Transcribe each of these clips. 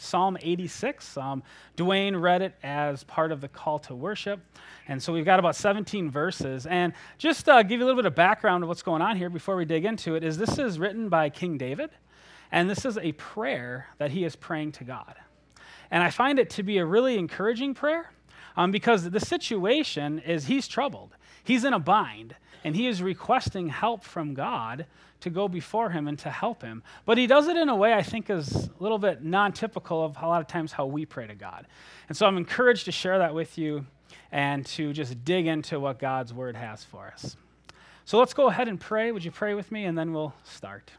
Psalm 86. Um, Dwayne read it as part of the call to worship. And so we've got about 17 verses. And just uh, give you a little bit of background of what's going on here before we dig into it is this is written by King David. And this is a prayer that he is praying to God. And I find it to be a really encouraging prayer um, because the situation is he's troubled, he's in a bind, and he is requesting help from God to go before him and to help him. But he does it in a way I think is a little bit non typical of a lot of times how we pray to God. And so I'm encouraged to share that with you and to just dig into what God's word has for us. So let's go ahead and pray. Would you pray with me? And then we'll start.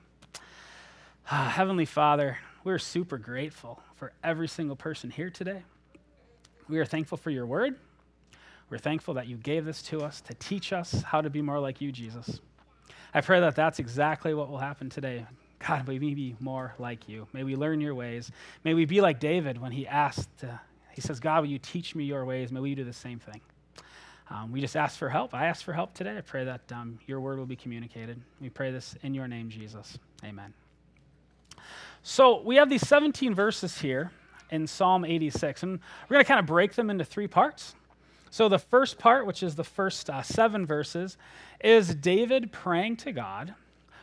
Ah, Heavenly Father, we're super grateful for every single person here today. We are thankful for your word. We're thankful that you gave this to us to teach us how to be more like you, Jesus. I pray that that's exactly what will happen today. God, may we be more like you. May we learn your ways. May we be like David when he asked, uh, he says, God, will you teach me your ways? May we do the same thing. Um, we just ask for help. I ask for help today. I pray that um, your word will be communicated. We pray this in your name, Jesus. Amen. So we have these 17 verses here in Psalm 86, and we're going to kind of break them into three parts. So the first part, which is the first uh, seven verses, is David praying to God.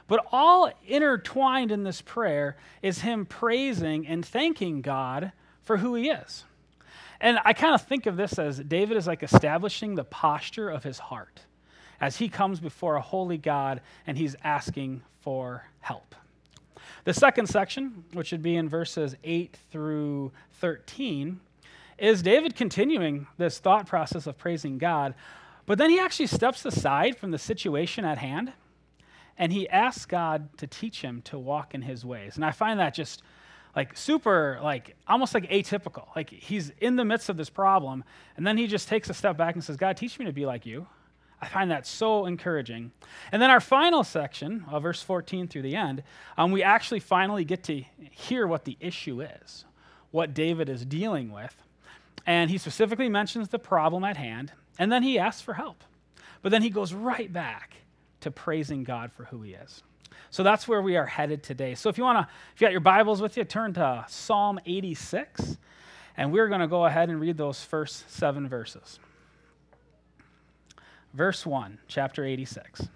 But all intertwined in this prayer is him praising and thanking God for who he is. And I kind of think of this as David is like establishing the posture of his heart as he comes before a holy God and he's asking for help. The second section, which would be in verses 8 through 13, is David continuing this thought process of praising God, but then he actually steps aside from the situation at hand and he asks God to teach him to walk in his ways. And I find that just like super like almost like atypical. Like he's in the midst of this problem and then he just takes a step back and says, "God, teach me to be like you." I find that so encouraging. And then our final section, uh, verse 14 through the end, um, we actually finally get to hear what the issue is, what David is dealing with. And he specifically mentions the problem at hand, and then he asks for help. But then he goes right back to praising God for who he is. So that's where we are headed today. So if you want to, if you got your Bibles with you, turn to Psalm 86, and we're going to go ahead and read those first seven verses. Verse 1, chapter 86.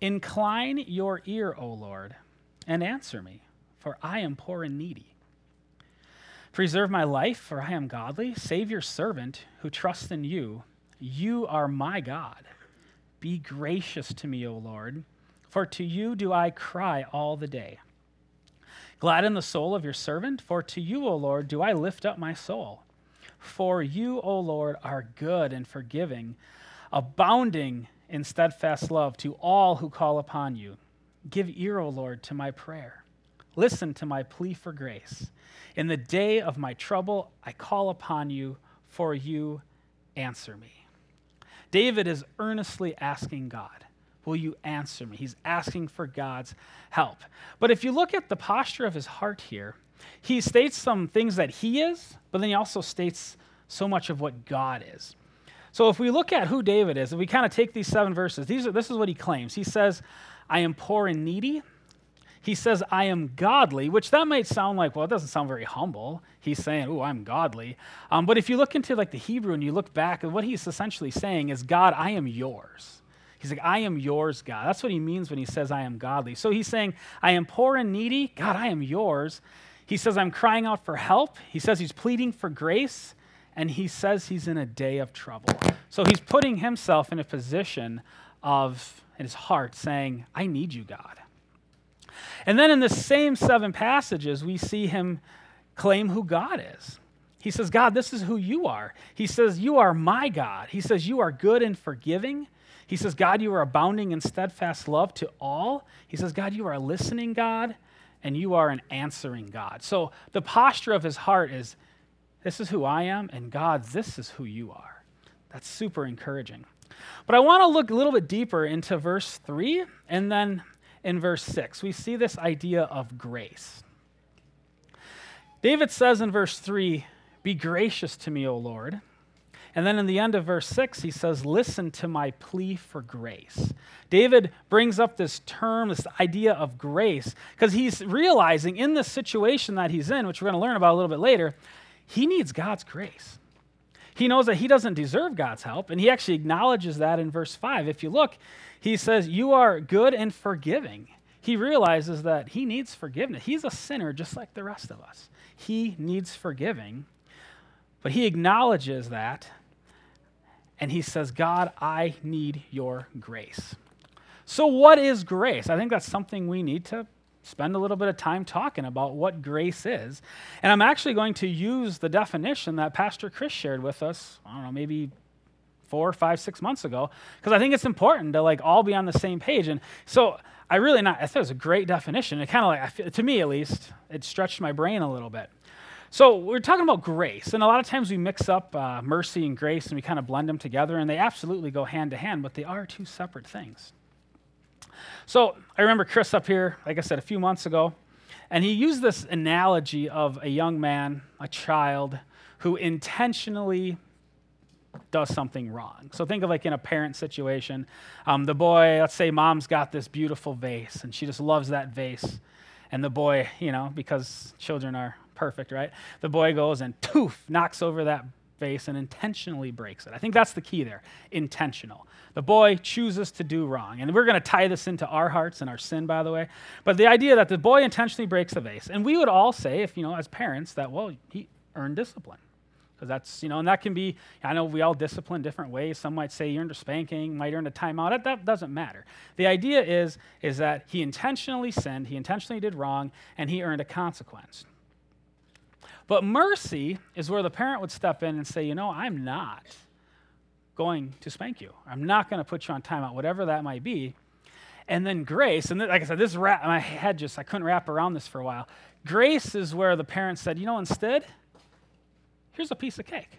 Incline your ear, O Lord, and answer me, for I am poor and needy. Preserve my life, for I am godly. Save your servant who trusts in you. You are my God. Be gracious to me, O Lord, for to you do I cry all the day. Gladden the soul of your servant, for to you, O Lord, do I lift up my soul. For you, O Lord, are good and forgiving, abounding in steadfast love to all who call upon you. Give ear, O Lord, to my prayer. Listen to my plea for grace. In the day of my trouble, I call upon you, for you answer me. David is earnestly asking God, Will you answer me? He's asking for God's help. But if you look at the posture of his heart here, he states some things that he is, but then he also states so much of what God is. So if we look at who David is, if we kind of take these seven verses, these are, this is what he claims. He says, I am poor and needy he says, I am godly, which that might sound like, well, it doesn't sound very humble. He's saying, oh, I'm godly. Um, but if you look into like the Hebrew and you look back, what he's essentially saying is, God, I am yours. He's like, I am yours, God. That's what he means when he says, I am godly. So he's saying, I am poor and needy. God, I am yours. He says, I'm crying out for help. He says he's pleading for grace. And he says he's in a day of trouble. So he's putting himself in a position of, in his heart, saying, I need you, God. And then in the same seven passages, we see him claim who God is. He says, God, this is who you are. He says, You are my God. He says, You are good and forgiving. He says, God, you are abounding in steadfast love to all. He says, God, you are a listening God and you are an answering God. So the posture of his heart is, This is who I am, and God, this is who you are. That's super encouraging. But I want to look a little bit deeper into verse 3 and then in verse 6. We see this idea of grace. David says in verse 3, Be gracious to me, O Lord. And then in the end of verse 6, he says, Listen to my plea for grace. David brings up this term, this idea of grace, because he's realizing in the situation that he's in, which we're going to learn about a little bit later, he needs God's grace. He knows that he doesn't deserve God's help, and he actually acknowledges that in verse 5. If you look, he says, You are good and forgiving. He realizes that he needs forgiveness. He's a sinner just like the rest of us. He needs forgiving, but he acknowledges that, and he says, God, I need your grace. So, what is grace? I think that's something we need to spend a little bit of time talking about what grace is. And I'm actually going to use the definition that Pastor Chris shared with us, I don't know, maybe four, five, six months ago, because I think it's important to like all be on the same page. And so I really not, I thought it was a great definition. It kind of like, to me at least, it stretched my brain a little bit. So we're talking about grace, and a lot of times we mix up uh, mercy and grace and we kind of blend them together, and they absolutely go hand to hand, but they are two separate things. So I remember Chris up here, like I said, a few months ago, and he used this analogy of a young man, a child, who intentionally does something wrong. So think of like in a parent situation, um, the boy, let's say mom's got this beautiful vase, and she just loves that vase, and the boy, you know, because children are perfect, right? The boy goes and poof, knocks over that vase and intentionally breaks it. I think that's the key there intentional. The boy chooses to do wrong. And we're going to tie this into our hearts and our sin, by the way. But the idea that the boy intentionally breaks the vase. And we would all say, if, you know, as parents, that, well, he earned discipline. Because that's, you know, and that can be, I know we all discipline different ways. Some might say he earned a spanking, might earn a timeout. That, that doesn't matter. The idea is, is that he intentionally sinned, he intentionally did wrong, and he earned a consequence. But mercy is where the parent would step in and say, you know, I'm not going to spank you. I'm not going to put you on timeout, whatever that might be. And then grace, and like I said, this wrap, my head just, I couldn't wrap around this for a while. Grace is where the parent said, you know, instead, here's a piece of cake.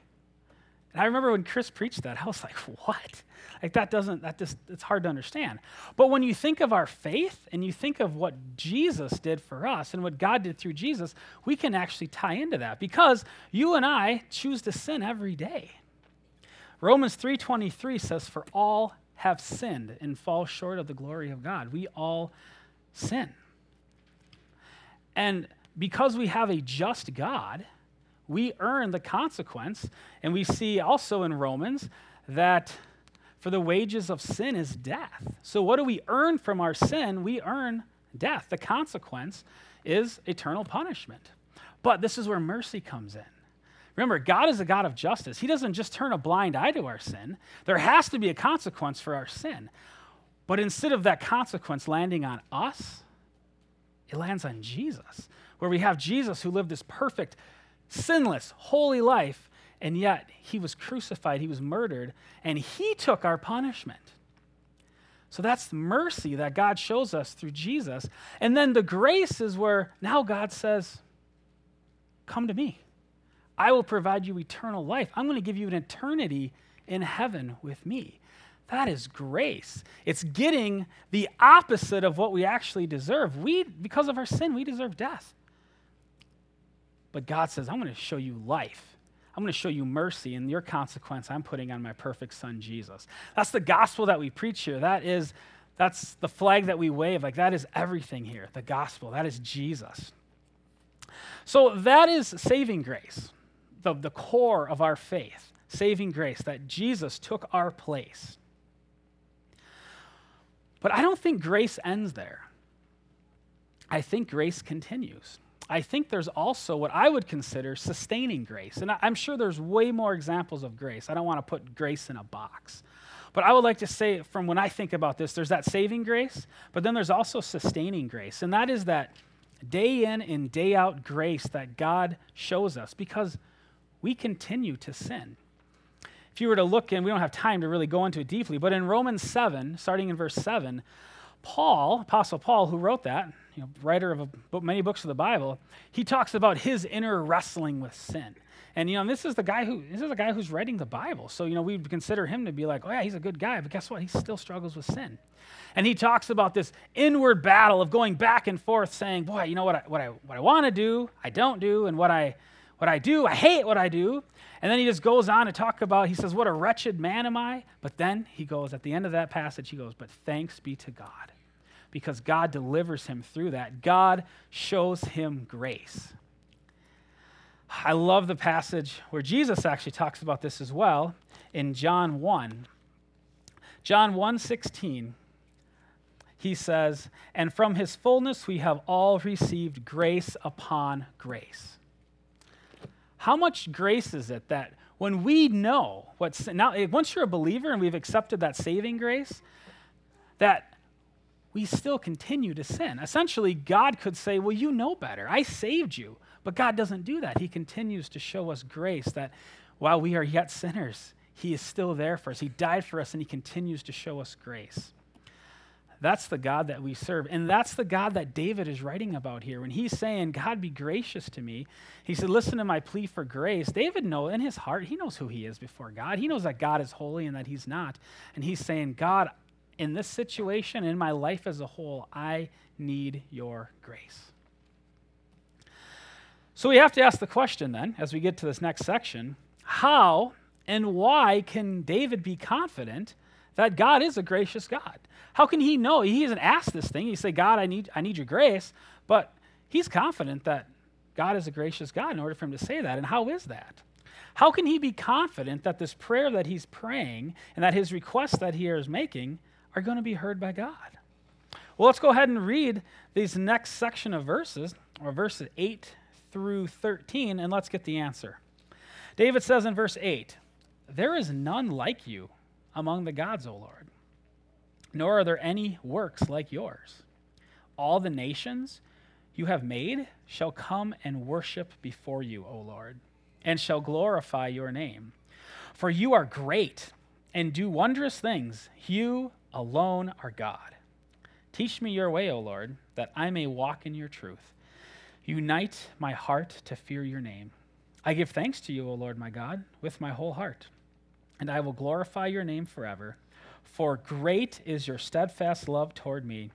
And I remember when Chris preached that, I was like, what? Like that doesn't, that just, it's hard to understand. But when you think of our faith and you think of what Jesus did for us and what God did through Jesus, we can actually tie into that because you and I choose to sin every day. Romans 3:23 says for all have sinned and fall short of the glory of God. We all sin. And because we have a just God, we earn the consequence. And we see also in Romans that for the wages of sin is death. So, what do we earn from our sin? We earn death. The consequence is eternal punishment. But this is where mercy comes in. Remember, God is a God of justice. He doesn't just turn a blind eye to our sin, there has to be a consequence for our sin. But instead of that consequence landing on us, it lands on Jesus, where we have Jesus who lived this perfect, sinless, holy life, and yet he was crucified, he was murdered, and he took our punishment. So that's mercy that God shows us through Jesus. And then the grace is where now God says, Come to me. I will provide you eternal life. I'm going to give you an eternity in heaven with me. That is grace. It's getting the opposite of what we actually deserve. We, because of our sin, we deserve death. But God says, I'm going to show you life. I'm going to show you mercy, and your consequence I'm putting on my perfect son, Jesus. That's the gospel that we preach here. That is, that's the flag that we wave. Like, that is everything here. The gospel. That is Jesus. So, that is saving grace the, the core of our faith, saving grace, that Jesus took our place. But I don't think grace ends there. I think grace continues. I think there's also what I would consider sustaining grace. And I'm sure there's way more examples of grace. I don't want to put grace in a box. But I would like to say, from when I think about this, there's that saving grace, but then there's also sustaining grace. And that is that day in and day out grace that God shows us because we continue to sin. If you were to look in, we don't have time to really go into it deeply, but in Romans 7, starting in verse 7, Paul, Apostle Paul, who wrote that, you know, writer of a, many books of the Bible, he talks about his inner wrestling with sin. And you know, this is the guy who this is the guy who's writing the Bible. So you know, we would consider him to be like, oh yeah, he's a good guy, but guess what? He still struggles with sin. And he talks about this inward battle of going back and forth, saying, boy, you know what I what I what I want to do, I don't do, and what I what I do. I hate what I do. And then he just goes on to talk about, he says, What a wretched man am I. But then he goes, at the end of that passage, he goes, But thanks be to God, because God delivers him through that. God shows him grace. I love the passage where Jesus actually talks about this as well in John 1. John 1 16 he says, And from his fullness we have all received grace upon grace. How much grace is it that when we know what's now, once you're a believer and we've accepted that saving grace, that we still continue to sin? Essentially, God could say, Well, you know better. I saved you. But God doesn't do that. He continues to show us grace that while we are yet sinners, He is still there for us. He died for us and He continues to show us grace. That's the God that we serve. And that's the God that David is writing about here. When he's saying, God, be gracious to me, he said, Listen to my plea for grace. David knows in his heart, he knows who he is before God. He knows that God is holy and that he's not. And he's saying, God, in this situation, in my life as a whole, I need your grace. So we have to ask the question then, as we get to this next section how and why can David be confident that God is a gracious God? How can he know? He hasn't asked this thing. He say, God, I need, I need your grace. But he's confident that God is a gracious God in order for him to say that. And how is that? How can he be confident that this prayer that he's praying and that his request that he is making are going to be heard by God? Well, let's go ahead and read these next section of verses, or verses 8 through 13, and let's get the answer. David says in verse 8, There is none like you among the gods, O Lord nor are there any works like yours. All the nations you have made shall come and worship before you, O Lord, and shall glorify your name. For you are great and do wondrous things. You alone are God. Teach me your way, O Lord, that I may walk in your truth. Unite my heart to fear your name. I give thanks to you, O Lord my God, with my whole heart, and I will glorify your name forever. For great is your steadfast love toward me.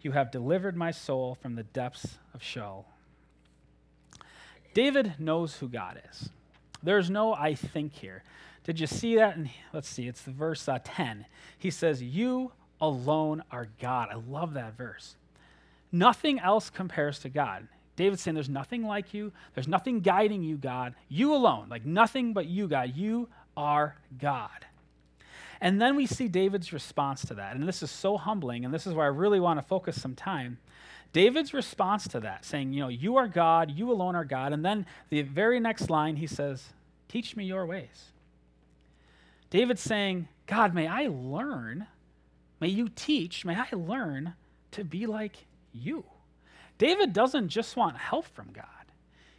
You have delivered my soul from the depths of Sheol. David knows who God is. There's no I think here. Did you see that? And let's see, it's the verse uh, 10. He says, You alone are God. I love that verse. Nothing else compares to God. David's saying, There's nothing like you. There's nothing guiding you, God. You alone, like nothing but you, God. You are God. And then we see David's response to that. And this is so humbling, and this is where I really want to focus some time. David's response to that, saying, You know, you are God, you alone are God. And then the very next line, he says, Teach me your ways. David's saying, God, may I learn, may you teach, may I learn to be like you. David doesn't just want help from God,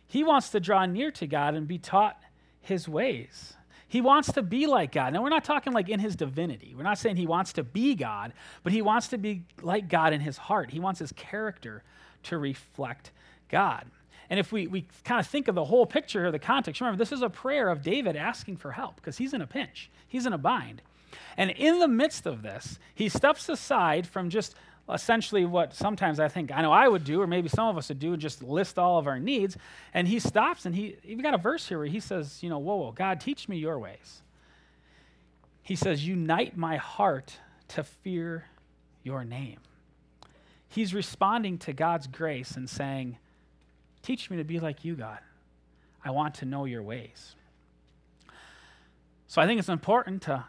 he wants to draw near to God and be taught his ways. He wants to be like God. Now, we're not talking like in his divinity. We're not saying he wants to be God, but he wants to be like God in his heart. He wants his character to reflect God. And if we, we kind of think of the whole picture of the context, remember, this is a prayer of David asking for help because he's in a pinch, he's in a bind. And in the midst of this, he steps aside from just essentially what sometimes I think I know I would do, or maybe some of us would do, just list all of our needs. And he stops and he, we've got a verse here where he says, you know, whoa, whoa, God, teach me your ways. He says, unite my heart to fear your name. He's responding to God's grace and saying, teach me to be like you, God. I want to know your ways. So I think it's important to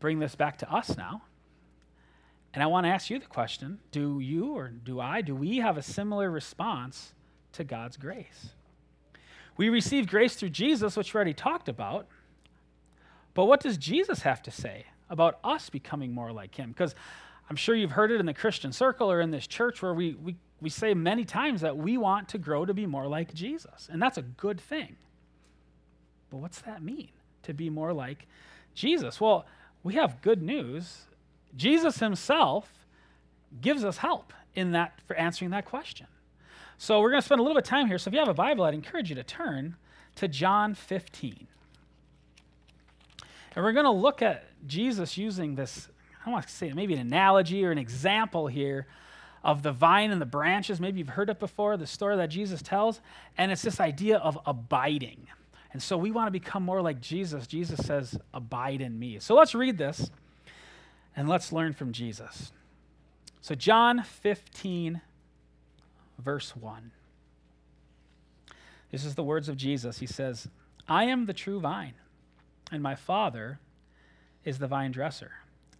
bring this back to us now and I want to ask you the question do you or do I, do we have a similar response to God's grace? We receive grace through Jesus, which we already talked about. But what does Jesus have to say about us becoming more like him? Because I'm sure you've heard it in the Christian circle or in this church where we, we, we say many times that we want to grow to be more like Jesus. And that's a good thing. But what's that mean, to be more like Jesus? Well, we have good news Jesus himself gives us help in that for answering that question. So we're going to spend a little bit of time here. So if you have a Bible, I'd encourage you to turn to John 15. And we're going to look at Jesus using this, I want to say maybe an analogy or an example here of the vine and the branches. Maybe you've heard it before, the story that Jesus tells. And it's this idea of abiding. And so we want to become more like Jesus. Jesus says, Abide in me. So let's read this and let's learn from Jesus. So, John 15, verse 1. This is the words of Jesus. He says, I am the true vine, and my Father is the vine dresser.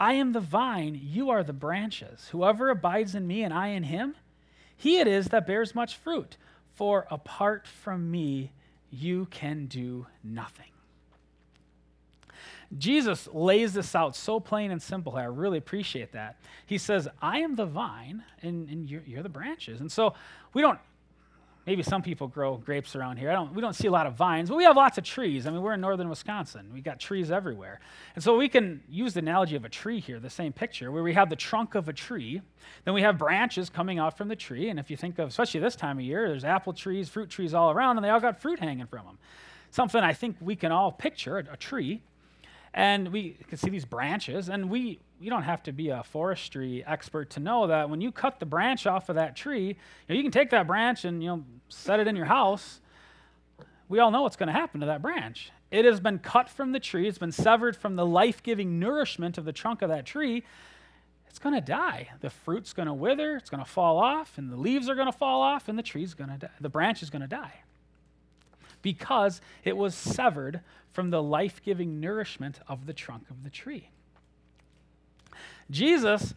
I am the vine, you are the branches. Whoever abides in me and I in him, he it is that bears much fruit. For apart from me, you can do nothing. Jesus lays this out so plain and simple. I really appreciate that. He says, I am the vine, and, and you're, you're the branches. And so we don't maybe some people grow grapes around here. I don't, we don't see a lot of vines, but we have lots of trees. I mean, we're in northern Wisconsin. We got trees everywhere. And so we can use the analogy of a tree here, the same picture, where we have the trunk of a tree, then we have branches coming out from the tree. And if you think of, especially this time of year, there's apple trees, fruit trees all around, and they all got fruit hanging from them. Something I think we can all picture a, a tree. And we can see these branches, and we, you don't have to be a forestry expert to know that when you cut the branch off of that tree, you, know, you can take that branch and you know set it in your house. We all know what's going to happen to that branch. It has been cut from the tree, it's been severed from the life-giving nourishment of the trunk of that tree. It's going to die. The fruit's going to wither, it's going to fall off, and the leaves are going to fall off, and the tree's going to die. The branch is going to die because it was severed from the life giving nourishment of the trunk of the tree. Jesus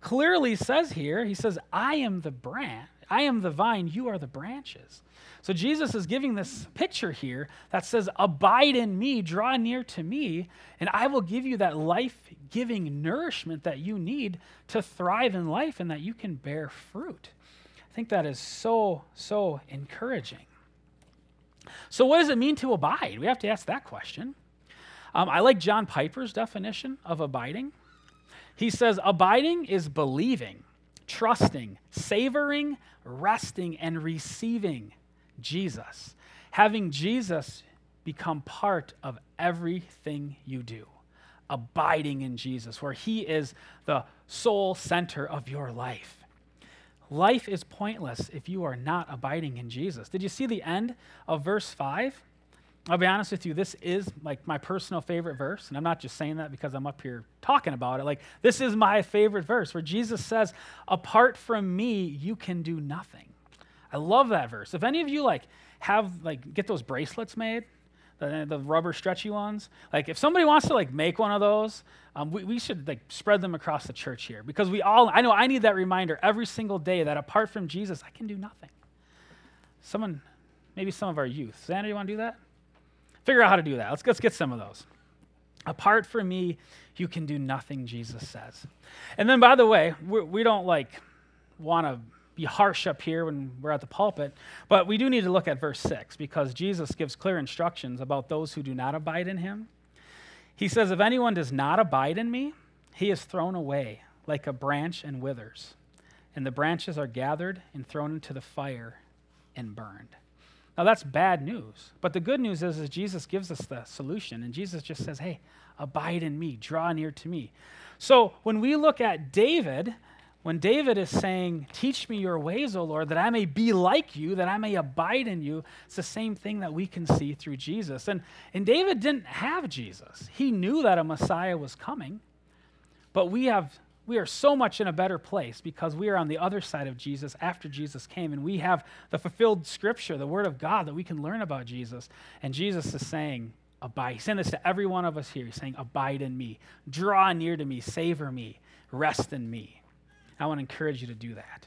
clearly says here, He says, I am the branch, I am the vine, you are the branches. So Jesus is giving this picture here that says, Abide in me, draw near to me, and I will give you that life giving nourishment that you need to thrive in life and that you can bear fruit. I think that is so, so encouraging. So, what does it mean to abide? We have to ask that question. Um, I like John Piper's definition of abiding. He says, Abiding is believing, trusting, savoring, resting, and receiving Jesus. Having Jesus become part of everything you do. Abiding in Jesus, where He is the sole center of your life. Life is pointless if you are not abiding in Jesus. Did you see the end of verse 5? I'll be honest with you, this is like my personal favorite verse, and I'm not just saying that because I'm up here talking about it. Like, this is my favorite verse where Jesus says, Apart from me, you can do nothing. I love that verse. If any of you like have like get those bracelets made, the, the rubber stretchy ones. Like if somebody wants to like make one of those, um, we, we should like spread them across the church here because we all, I know I need that reminder every single day that apart from Jesus, I can do nothing. Someone, maybe some of our youth. Xander, you want to do that? Figure out how to do that. Let's, let's get some of those. Apart from me, you can do nothing, Jesus says. And then, by the way, we, we don't like want to be harsh up here when we're at the pulpit, but we do need to look at verse 6 because Jesus gives clear instructions about those who do not abide in him. He says, If anyone does not abide in me, he is thrown away like a branch and withers, and the branches are gathered and thrown into the fire and burned. Now that's bad news. But the good news is, is Jesus gives us the solution, and Jesus just says, Hey, abide in me, draw near to me. So when we look at David, when David is saying, Teach me your ways, O Lord, that I may be like you, that I may abide in you, it's the same thing that we can see through Jesus. And, and David didn't have Jesus. He knew that a Messiah was coming, but we have we are so much in a better place because we are on the other side of Jesus after Jesus came, and we have the fulfilled scripture, the word of God that we can learn about Jesus. And Jesus is saying, Abide. He's saying this to every one of us here. He's saying, Abide in me, draw near to me, savor me, rest in me. I want to encourage you to do that.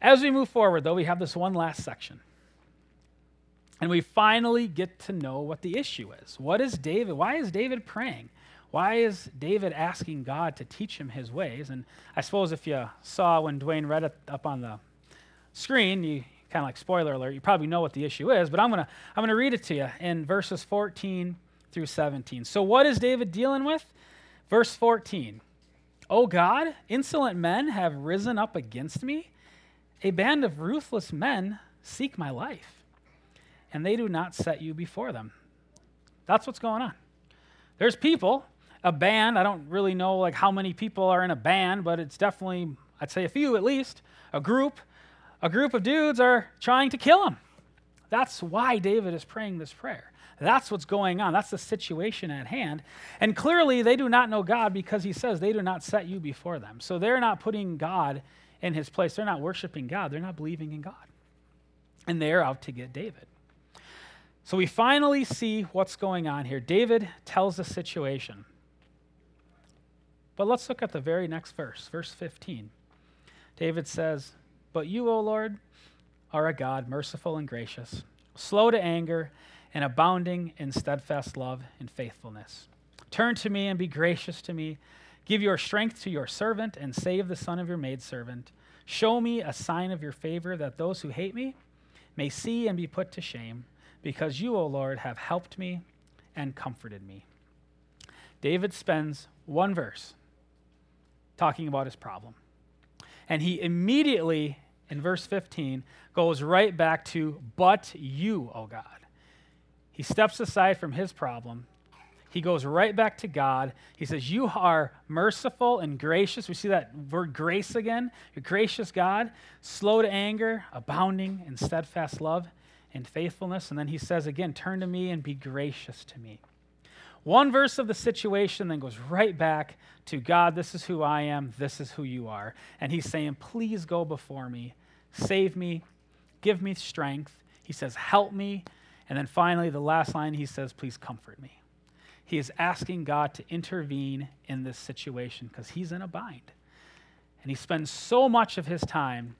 As we move forward, though, we have this one last section. And we finally get to know what the issue is. What is David? Why is David praying? Why is David asking God to teach him his ways? And I suppose if you saw when Dwayne read it up on the screen, you kind of like spoiler alert, you probably know what the issue is, but I'm going to I'm going to read it to you in verses 14 through 17. So what is David dealing with? Verse 14. O God, insolent men have risen up against me. A band of ruthless men seek my life, and they do not set you before them. That's what's going on. There's people, a band, I don't really know like how many people are in a band, but it's definitely I'd say a few at least, a group, a group of dudes are trying to kill him. That's why David is praying this prayer. That's what's going on. That's the situation at hand. And clearly, they do not know God because he says they do not set you before them. So they're not putting God in his place. They're not worshiping God. They're not believing in God. And they're out to get David. So we finally see what's going on here. David tells the situation. But let's look at the very next verse, verse 15. David says, But you, O Lord, are a God merciful and gracious, slow to anger, and abounding in steadfast love and faithfulness. Turn to me and be gracious to me. Give your strength to your servant and save the son of your maidservant. Show me a sign of your favor that those who hate me may see and be put to shame, because you, O Lord, have helped me and comforted me. David spends one verse talking about his problem. And he immediately, in verse 15, goes right back to, But you, O God. He steps aside from his problem. He goes right back to God. He says, You are merciful and gracious. We see that word grace again. You're gracious God, slow to anger, abounding in steadfast love and faithfulness. And then he says again, Turn to me and be gracious to me. One verse of the situation then goes right back to God, this is who I am, this is who you are. And he's saying, please go before me, save me, give me strength. He says, help me. And then finally, the last line, he says, please comfort me. He is asking God to intervene in this situation because he's in a bind. And he spends so much of his time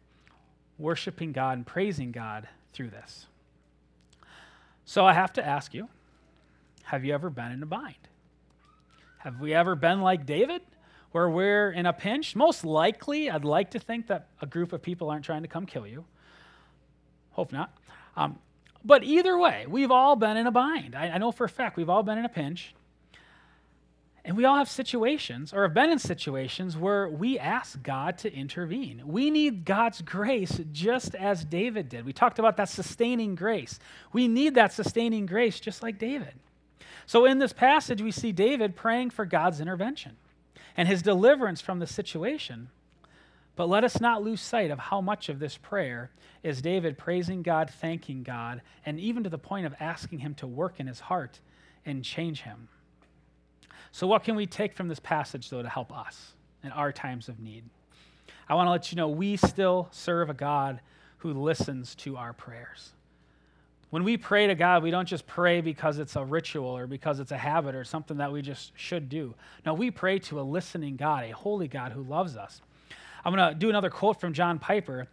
worshiping God and praising God through this. So I have to ask you, have you ever been in a bind? Have we ever been like David, where we're in a pinch? Most likely, I'd like to think that a group of people aren't trying to come kill you. Hope not. Um, but either way, we've all been in a bind. I, I know for a fact we've all been in a pinch. And we all have situations, or have been in situations, where we ask God to intervene. We need God's grace just as David did. We talked about that sustaining grace. We need that sustaining grace just like David. So in this passage, we see David praying for God's intervention and his deliverance from the situation. But let us not lose sight of how much of this prayer is David praising God, thanking God, and even to the point of asking him to work in his heart and change him. So, what can we take from this passage, though, to help us in our times of need? I want to let you know we still serve a God who listens to our prayers. When we pray to God, we don't just pray because it's a ritual or because it's a habit or something that we just should do. No, we pray to a listening God, a holy God who loves us. I'm going to do another quote from John Piper.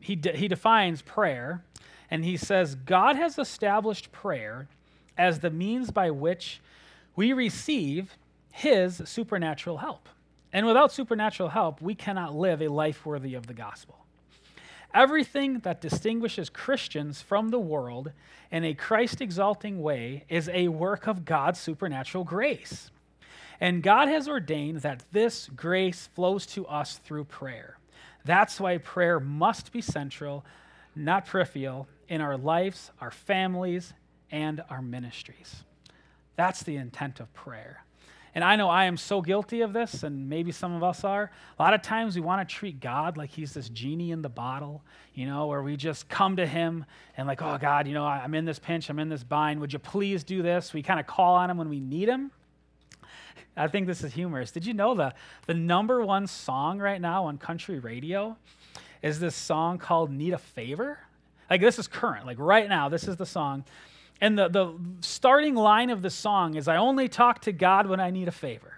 He, de- he defines prayer, and he says, God has established prayer as the means by which we receive his supernatural help. And without supernatural help, we cannot live a life worthy of the gospel. Everything that distinguishes Christians from the world in a Christ exalting way is a work of God's supernatural grace. And God has ordained that this grace flows to us through prayer. That's why prayer must be central, not peripheral, in our lives, our families, and our ministries. That's the intent of prayer. And I know I am so guilty of this, and maybe some of us are. A lot of times we want to treat God like he's this genie in the bottle, you know, where we just come to him and, like, oh, God, you know, I'm in this pinch, I'm in this bind. Would you please do this? We kind of call on him when we need him. I think this is humorous. Did you know the, the number one song right now on country radio is this song called Need a Favor? Like, this is current. Like, right now, this is the song. And the, the starting line of the song is I only talk to God when I need a favor.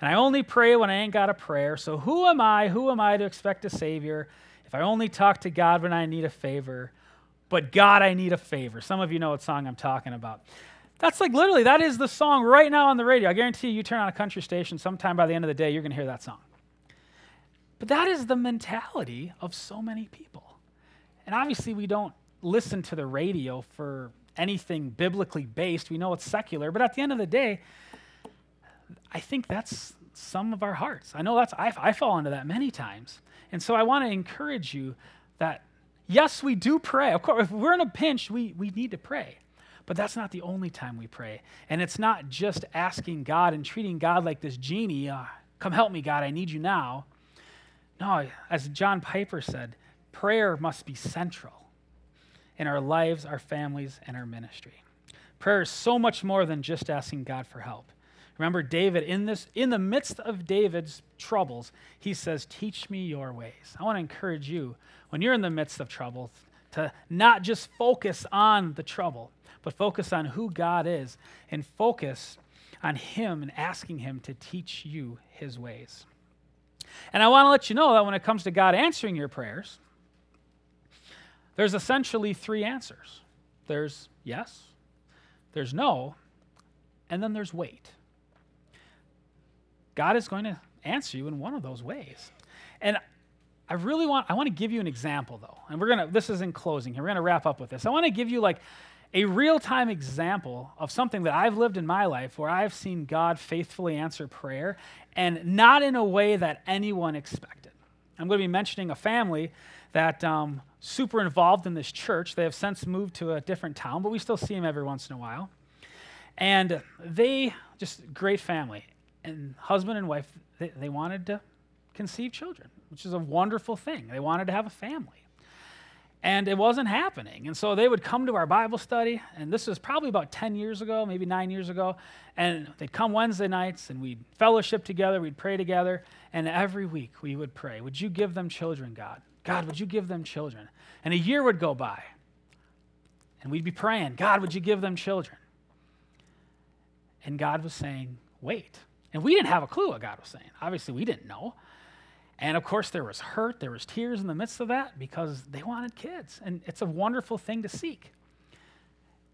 And I only pray when I ain't got a prayer. So who am I? Who am I to expect a Savior if I only talk to God when I need a favor? But God, I need a favor. Some of you know what song I'm talking about. That's like literally, that is the song right now on the radio. I guarantee you, you turn on a country station, sometime by the end of the day, you're going to hear that song. But that is the mentality of so many people. And obviously, we don't listen to the radio for anything biblically based. We know it's secular, but at the end of the day, I think that's some of our hearts. I know that's, I, I fall into that many times. And so I want to encourage you that, yes, we do pray. Of course, if we're in a pinch, we, we need to pray. But that's not the only time we pray. And it's not just asking God and treating God like this genie, uh, come help me, God, I need you now. No, as John Piper said, prayer must be central in our lives, our families, and our ministry. Prayer is so much more than just asking God for help. Remember David in this in the midst of David's troubles, he says, "Teach me your ways." I want to encourage you when you're in the midst of trouble to not just focus on the trouble, but focus on who God is and focus on him and asking him to teach you his ways. And I want to let you know that when it comes to God answering your prayers, there's essentially three answers there's yes, there's no, and then there's wait. God is going to answer you in one of those ways. And I really want I want to give you an example though. And we're going to this is in closing here. We're going to wrap up with this. I want to give you like a real-time example of something that I've lived in my life where I've seen God faithfully answer prayer and not in a way that anyone expected. I'm going to be mentioning a family that um, super involved in this church. They have since moved to a different town, but we still see them every once in a while. And they just great family and husband and wife, they, they wanted to conceive children, which is a wonderful thing. They wanted to have a family. And it wasn't happening. And so they would come to our Bible study, and this was probably about 10 years ago, maybe nine years ago. And they'd come Wednesday nights, and we'd fellowship together, we'd pray together. And every week we would pray, Would you give them children, God? God, would you give them children? And a year would go by, and we'd be praying, God, would you give them children? And God was saying, Wait. And we didn't have a clue what God was saying. Obviously, we didn't know. And of course, there was hurt, there was tears in the midst of that because they wanted kids. And it's a wonderful thing to seek.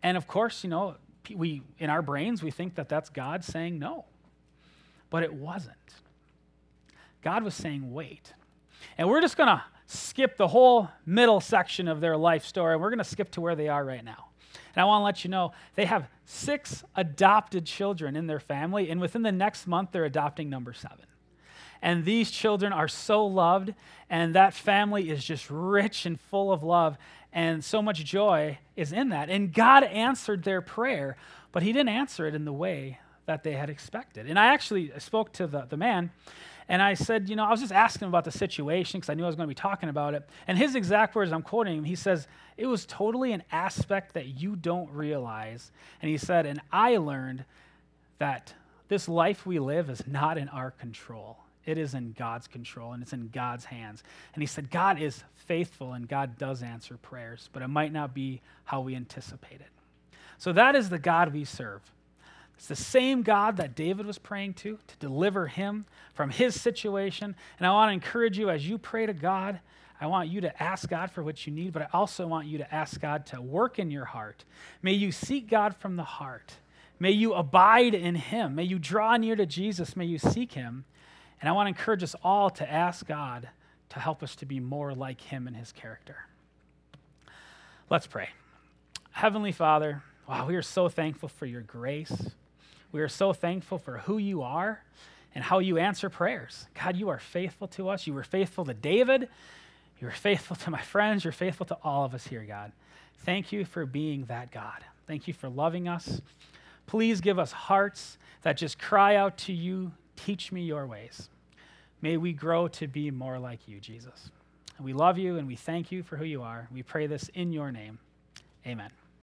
And of course, you know, we in our brains we think that that's God saying no. But it wasn't. God was saying wait. And we're just going to skip the whole middle section of their life story. We're going to skip to where they are right now. And I want to let you know they have six adopted children in their family, and within the next month, they're adopting number seven. And these children are so loved, and that family is just rich and full of love, and so much joy is in that. And God answered their prayer, but He didn't answer it in the way that they had expected. And I actually spoke to the, the man, and I said, you know, I was just asking him about the situation because I knew I was going to be talking about it. And his exact words, I'm quoting him, he says, it was totally an aspect that you don't realize. And he said, and I learned that this life we live is not in our control. It is in God's control and it's in God's hands. And he said, God is faithful and God does answer prayers, but it might not be how we anticipated. So that is the God we serve. It's the same God that David was praying to, to deliver him from his situation. And I want to encourage you as you pray to God, I want you to ask God for what you need, but I also want you to ask God to work in your heart. May you seek God from the heart. May you abide in him. May you draw near to Jesus. May you seek him. And I want to encourage us all to ask God to help us to be more like him and his character. Let's pray. Heavenly Father, wow, we are so thankful for your grace. We are so thankful for who you are and how you answer prayers. God, you are faithful to us. You were faithful to David. You were faithful to my friends. You're faithful to all of us here, God. Thank you for being that God. Thank you for loving us. Please give us hearts that just cry out to you, teach me your ways. May we grow to be more like you, Jesus. We love you and we thank you for who you are. We pray this in your name. Amen.